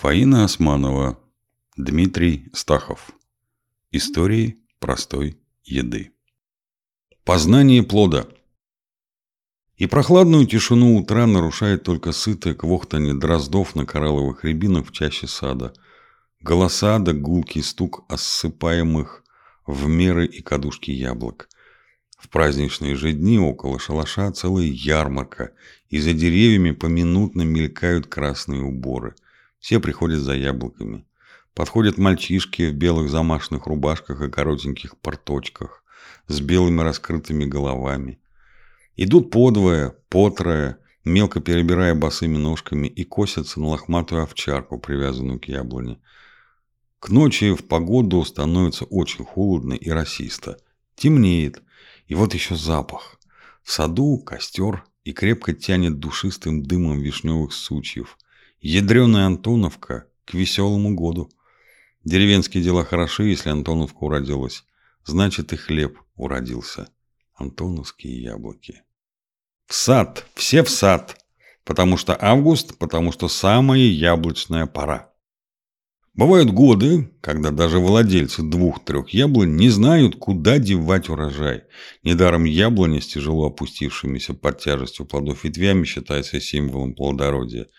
Фаина Османова, Дмитрий Стахов. Истории простой еды. Познание плода. И прохладную тишину утра нарушает только сытое квохтанье дроздов на коралловых рябинах в чаще сада. Голоса да гулкий стук осыпаемых в меры и кадушки яблок. В праздничные же дни около шалаша целая ярмарка, и за деревьями поминутно мелькают красные уборы – все приходят за яблоками. Подходят мальчишки в белых замашных рубашках и коротеньких порточках, с белыми раскрытыми головами. Идут подвое, потрое, мелко перебирая босыми ножками и косятся на лохматую овчарку, привязанную к яблоне. К ночи в погоду становится очень холодно и расисто. Темнеет, и вот еще запах. В саду костер и крепко тянет душистым дымом вишневых сучьев – Ядреная Антоновка к веселому году. Деревенские дела хороши, если Антоновка уродилась. Значит, и хлеб уродился. Антоновские яблоки. В сад, все в сад. Потому что август, потому что самая яблочная пора. Бывают годы, когда даже владельцы двух-трех яблонь не знают, куда девать урожай. Недаром яблони с тяжело опустившимися под тяжестью плодов ветвями считается символом плодородия –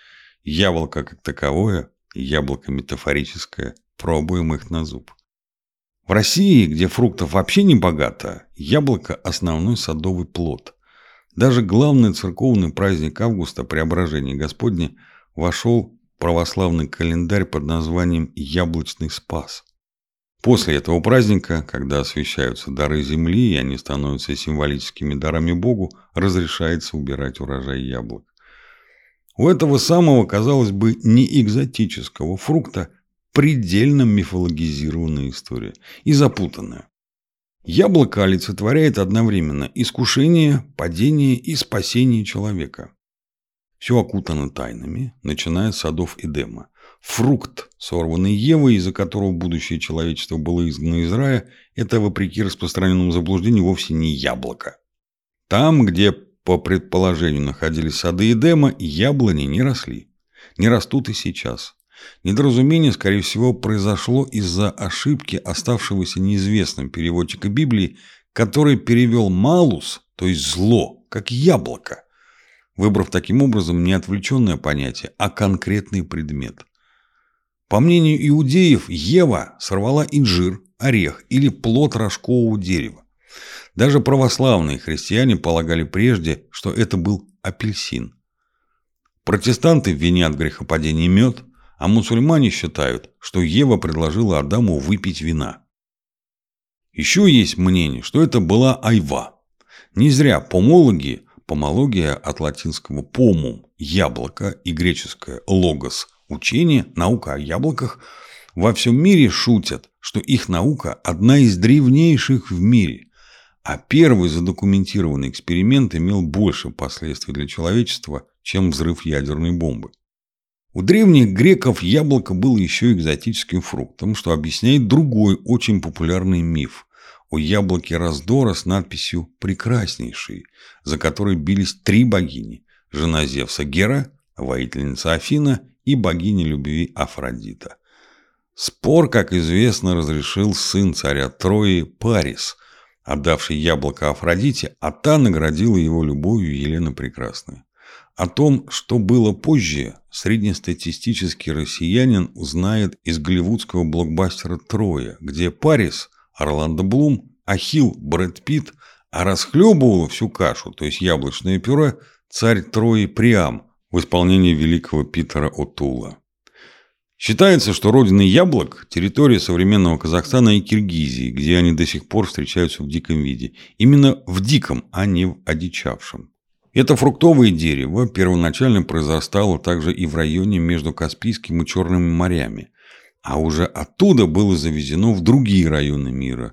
Яблоко как таковое, яблоко метафорическое, пробуем их на зуб. В России, где фруктов вообще не богато, яблоко – основной садовый плод. Даже главный церковный праздник августа, Преображение Господне, вошел в православный календарь под названием «Яблочный Спас». После этого праздника, когда освещаются дары земли и они становятся символическими дарами Богу, разрешается убирать урожай яблок. У этого самого, казалось бы, не экзотического фрукта предельно мифологизированная история и запутанная. Яблоко олицетворяет одновременно искушение, падение и спасение человека. Все окутано тайнами, начиная с садов Эдема. Фрукт, сорванный Евой, из-за которого будущее человечество было изгнано из рая, это, вопреки распространенному заблуждению, вовсе не яблоко. Там, где по предположению, находились сады Эдема, яблони не росли. Не растут и сейчас. Недоразумение, скорее всего, произошло из-за ошибки оставшегося неизвестным переводчика Библии, который перевел «малус», то есть «зло», как «яблоко», выбрав таким образом не отвлеченное понятие, а конкретный предмет. По мнению иудеев, Ева сорвала инжир, орех или плод рожкового дерева. Даже православные христиане полагали прежде, что это был апельсин. Протестанты винят грехопадение мед, а мусульмане считают, что Ева предложила Адаму выпить вина. Еще есть мнение, что это была айва. Не зря помологи, помология от латинского помум – яблоко и греческое логос – учение, наука о яблоках – во всем мире шутят, что их наука одна из древнейших в мире. А первый задокументированный эксперимент имел больше последствий для человечества, чем взрыв ядерной бомбы. У древних греков яблоко было еще экзотическим фруктом, что объясняет другой очень популярный миф о яблоке раздора с надписью «Прекраснейший», за которой бились три богини – жена Зевса Гера, воительница Афина и богиня любви Афродита. Спор, как известно, разрешил сын царя Трои Парис – отдавший яблоко Афродите, а та наградила его любовью Елена Прекрасная. О том, что было позже, среднестатистический россиянин узнает из голливудского блокбастера «Троя», где Парис, Орландо Блум, Ахилл, Брэд Питт, а расхлебывала всю кашу, то есть яблочное пюре, царь Трои Приам в исполнении великого Питера Отула. Считается, что родина яблок – территория современного Казахстана и Киргизии, где они до сих пор встречаются в диком виде. Именно в диком, а не в одичавшем. Это фруктовое дерево первоначально произрастало также и в районе между Каспийским и Черными морями, а уже оттуда было завезено в другие районы мира.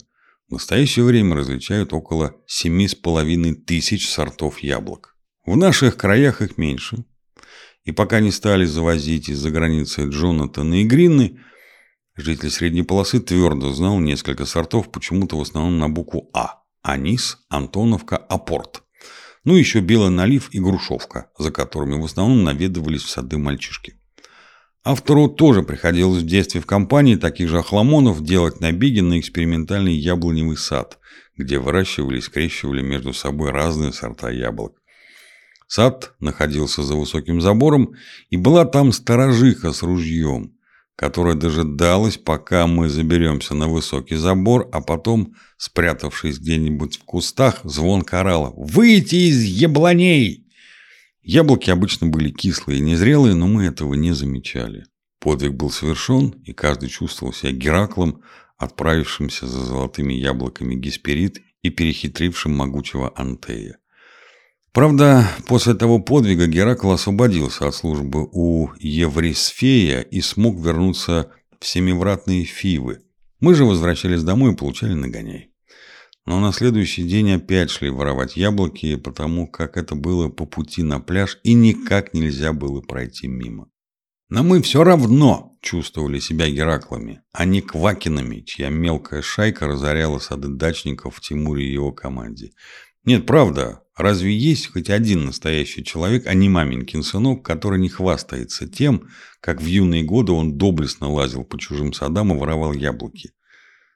В настоящее время различают около 7,5 тысяч сортов яблок. В наших краях их меньше – и пока не стали завозить из-за границы Джонатана и Гринны, житель средней полосы твердо знал несколько сортов, почему-то в основном на букву А. Анис, Антоновка, Апорт. Ну, еще белый налив и грушевка, за которыми в основном наведывались в сады мальчишки. Автору тоже приходилось в детстве в компании таких же охламонов делать набеги на экспериментальный яблоневый сад, где выращивали и скрещивали между собой разные сорта яблок. Сад находился за высоким забором, и была там сторожиха с ружьем, которая дожидалась, пока мы заберемся на высокий забор, а потом, спрятавшись где-нибудь в кустах, звонко орала «Выйти из яблоней!» Яблоки обычно были кислые и незрелые, но мы этого не замечали. Подвиг был совершен, и каждый чувствовал себя Гераклом, отправившимся за золотыми яблоками Гесперид и перехитрившим могучего Антея. Правда, после того подвига Геракл освободился от службы у Еврисфея и смог вернуться в семивратные Фивы. Мы же возвращались домой и получали нагоняй. Но на следующий день опять шли воровать яблоки, потому как это было по пути на пляж и никак нельзя было пройти мимо. Но мы все равно чувствовали себя Гераклами, а не Квакинами, чья мелкая шайка разоряла сады дачников в Тимуре и его команде. Нет, правда, разве есть хоть один настоящий человек, а не маменькин сынок, который не хвастается тем, как в юные годы он доблестно лазил по чужим садам и воровал яблоки?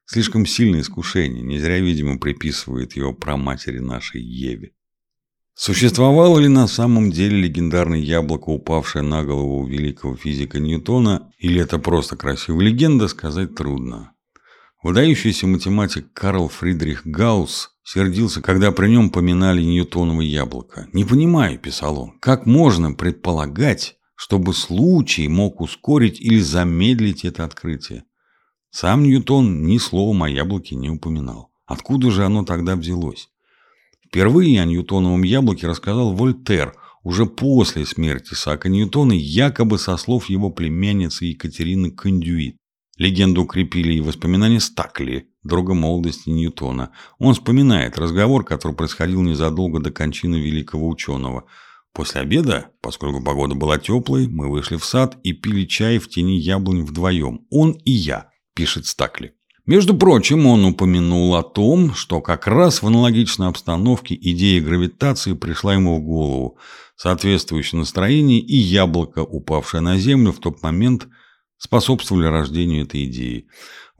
Слишком сильное искушение, не зря, видимо, приписывает его праматери нашей Еве. Существовало ли на самом деле легендарное яблоко, упавшее на голову великого физика Ньютона, или это просто красивая легенда, сказать трудно. Выдающийся математик Карл Фридрих Гаусс сердился, когда при нем поминали Ньютоново яблоко. «Не понимаю», – писал он, – «как можно предполагать, чтобы случай мог ускорить или замедлить это открытие? Сам Ньютон ни словом о яблоке не упоминал. Откуда же оно тогда взялось? Впервые о Ньютоновом яблоке рассказал Вольтер уже после смерти Сака Ньютона, якобы со слов его племянницы Екатерины Кондюит. Легенду укрепили и воспоминания Стакли, друга молодости Ньютона. Он вспоминает разговор, который происходил незадолго до кончины великого ученого. После обеда, поскольку погода была теплой, мы вышли в сад и пили чай в тени яблонь вдвоем. Он и я пишет Стакли. Между прочим, он упомянул о том, что как раз в аналогичной обстановке идея гравитации пришла ему в голову, соответствующее настроение и яблоко, упавшее на Землю в тот момент, способствовали рождению этой идеи.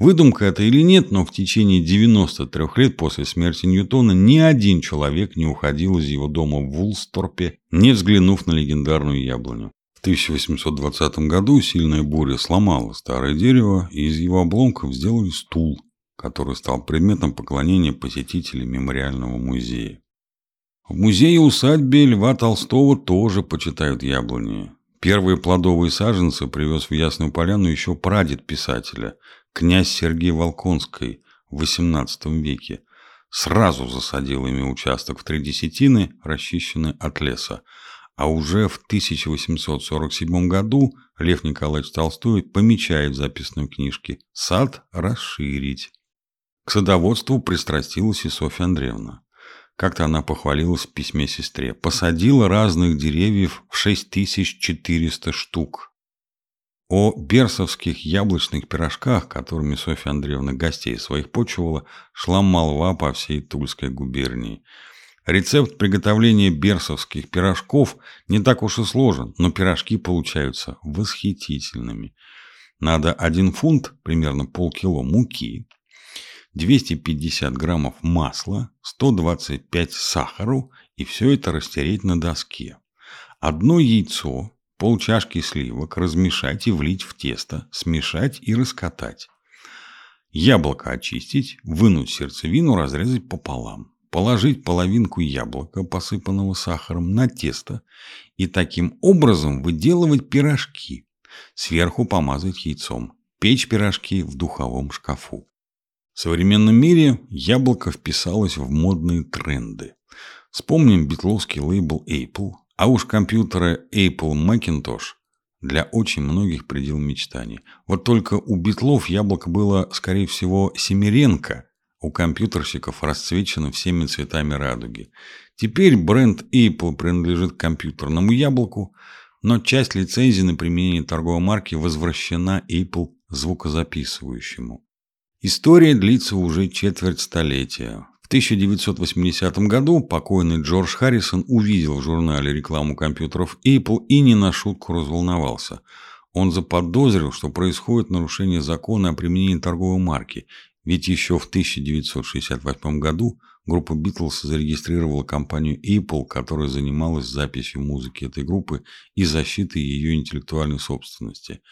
Выдумка это или нет, но в течение 93 лет после смерти Ньютона ни один человек не уходил из его дома в Вулсторпе, не взглянув на легендарную яблоню. В 1820 году сильная буря сломала старое дерево, и из его обломков сделали стул, который стал предметом поклонения посетителей мемориального музея. В музее-усадьбе Льва Толстого тоже почитают яблони. Первые плодовые саженцы привез в Ясную Поляну еще прадед писателя, князь Сергей Волконский в XVIII веке. Сразу засадил ими участок в три десятины, расчищенный от леса, а уже в 1847 году Лев Николаевич Толстой помечает в записной книжке «Сад расширить». К садоводству пристрастилась и Софья Андреевна. Как-то она похвалилась в письме сестре. Посадила разных деревьев в 6400 штук. О берсовских яблочных пирожках, которыми Софья Андреевна гостей своих почивала, шла молва по всей Тульской губернии – Рецепт приготовления берсовских пирожков не так уж и сложен, но пирожки получаются восхитительными. Надо 1 фунт, примерно полкило муки, 250 граммов масла, 125 сахару и все это растереть на доске. Одно яйцо, полчашки сливок размешать и влить в тесто, смешать и раскатать. Яблоко очистить, вынуть сердцевину, разрезать пополам положить половинку яблока, посыпанного сахаром, на тесто и таким образом выделывать пирожки. Сверху помазать яйцом. Печь пирожки в духовом шкафу. В современном мире яблоко вписалось в модные тренды. Вспомним битловский лейбл Apple, а уж компьютеры Apple Macintosh для очень многих предел мечтаний. Вот только у битлов яблоко было, скорее всего, семеренко – у компьютерщиков расцвечено всеми цветами радуги. Теперь бренд Apple принадлежит компьютерному яблоку, но часть лицензии на применение торговой марки возвращена Apple звукозаписывающему. История длится уже четверть столетия. В 1980 году покойный Джордж Харрисон увидел в журнале рекламу компьютеров Apple и не на шутку разволновался. он заподозрил, что происходит нарушение закона о применении торговой марки, ведь еще в 1968 году группа Битлз зарегистрировала компанию Apple, которая занималась записью музыки этой группы и защитой ее интеллектуальной собственности.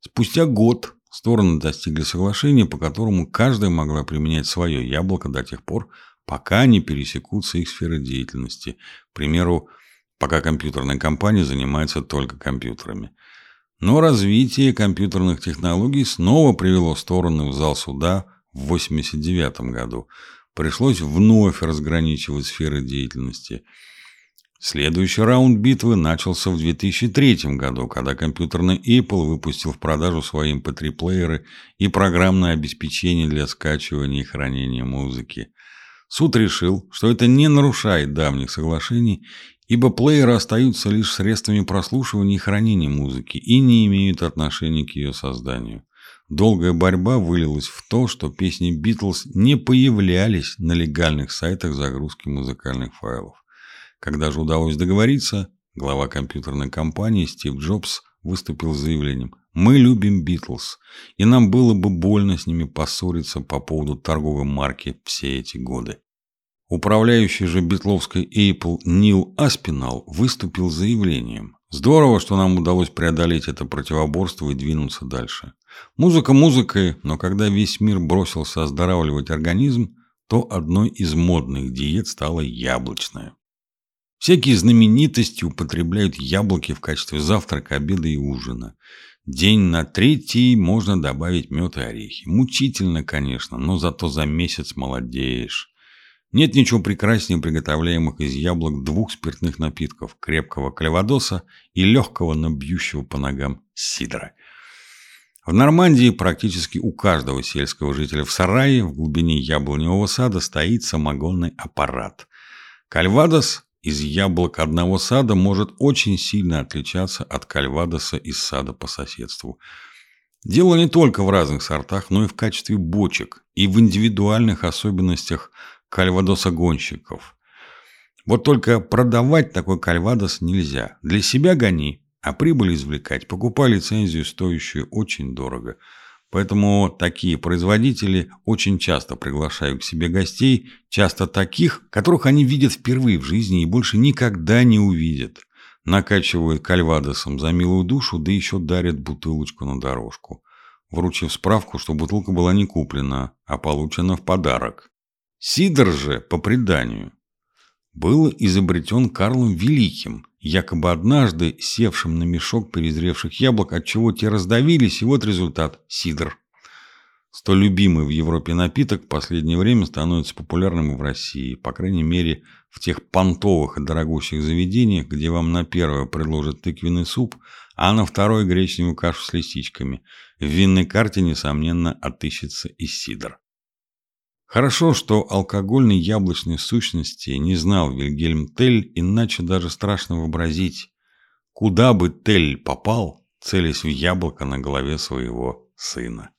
Спустя год стороны достигли соглашения, по которому каждая могла применять свое яблоко до тех пор, пока не пересекутся их сферы деятельности. К примеру, пока компьютерная компания занимается только компьютерами. Но развитие компьютерных технологий снова привело стороны в зал суда в 1989 году. Пришлось вновь разграничивать сферы деятельности. Следующий раунд битвы начался в 2003 году, когда компьютерный Apple выпустил в продажу свои MP3-плееры эм и программное обеспечение для скачивания и хранения музыки. Суд решил, что это не нарушает давних соглашений ибо плееры остаются лишь средствами прослушивания и хранения музыки и не имеют отношения к ее созданию. Долгая борьба вылилась в то, что песни Битлз не появлялись на легальных сайтах загрузки музыкальных файлов. Когда же удалось договориться, глава компьютерной компании Стив Джобс выступил с заявлением «Мы любим Битлз, и нам было бы больно с ними поссориться по поводу торговой марки все эти годы». Управляющий же битловской Apple Нил Аспинал выступил с заявлением. Здорово, что нам удалось преодолеть это противоборство и двинуться дальше. Музыка музыкой, но когда весь мир бросился оздоравливать организм, то одной из модных диет стала яблочная. Всякие знаменитости употребляют яблоки в качестве завтрака, обеда и ужина. День на третий можно добавить мед и орехи. Мучительно, конечно, но зато за месяц молодеешь. Нет ничего прекраснее приготовляемых из яблок двух спиртных напитков – крепкого кальвадоса и легкого, но бьющего по ногам сидра. В Нормандии практически у каждого сельского жителя в сарае в глубине яблоневого сада стоит самогонный аппарат. Кальвадос из яблок одного сада может очень сильно отличаться от кальвадоса из сада по соседству. Дело не только в разных сортах, но и в качестве бочек и в индивидуальных особенностях кальвадоса-гонщиков. Вот только продавать такой кальвадос нельзя. Для себя гони, а прибыль извлекать. Покупай лицензию, стоящую очень дорого. Поэтому такие производители очень часто приглашают к себе гостей, часто таких, которых они видят впервые в жизни и больше никогда не увидят. Накачивают кальвадосом за милую душу, да еще дарят бутылочку на дорожку. Вручив справку, что бутылка была не куплена, а получена в подарок. Сидор же, по преданию, был изобретен Карлом Великим, якобы однажды севшим на мешок перезревших яблок, от чего те раздавились, и вот результат – сидр. Столь любимый в Европе напиток в последнее время становится популярным и в России, по крайней мере, в тех понтовых и дорогущих заведениях, где вам на первое предложат тыквенный суп, а на второе – гречневую кашу с лисичками. В винной карте, несомненно, отыщется и сидр. Хорошо, что алкогольной яблочной сущности не знал Вильгельм Тель, иначе даже страшно вообразить, куда бы Тель попал, целясь в яблоко на голове своего сына.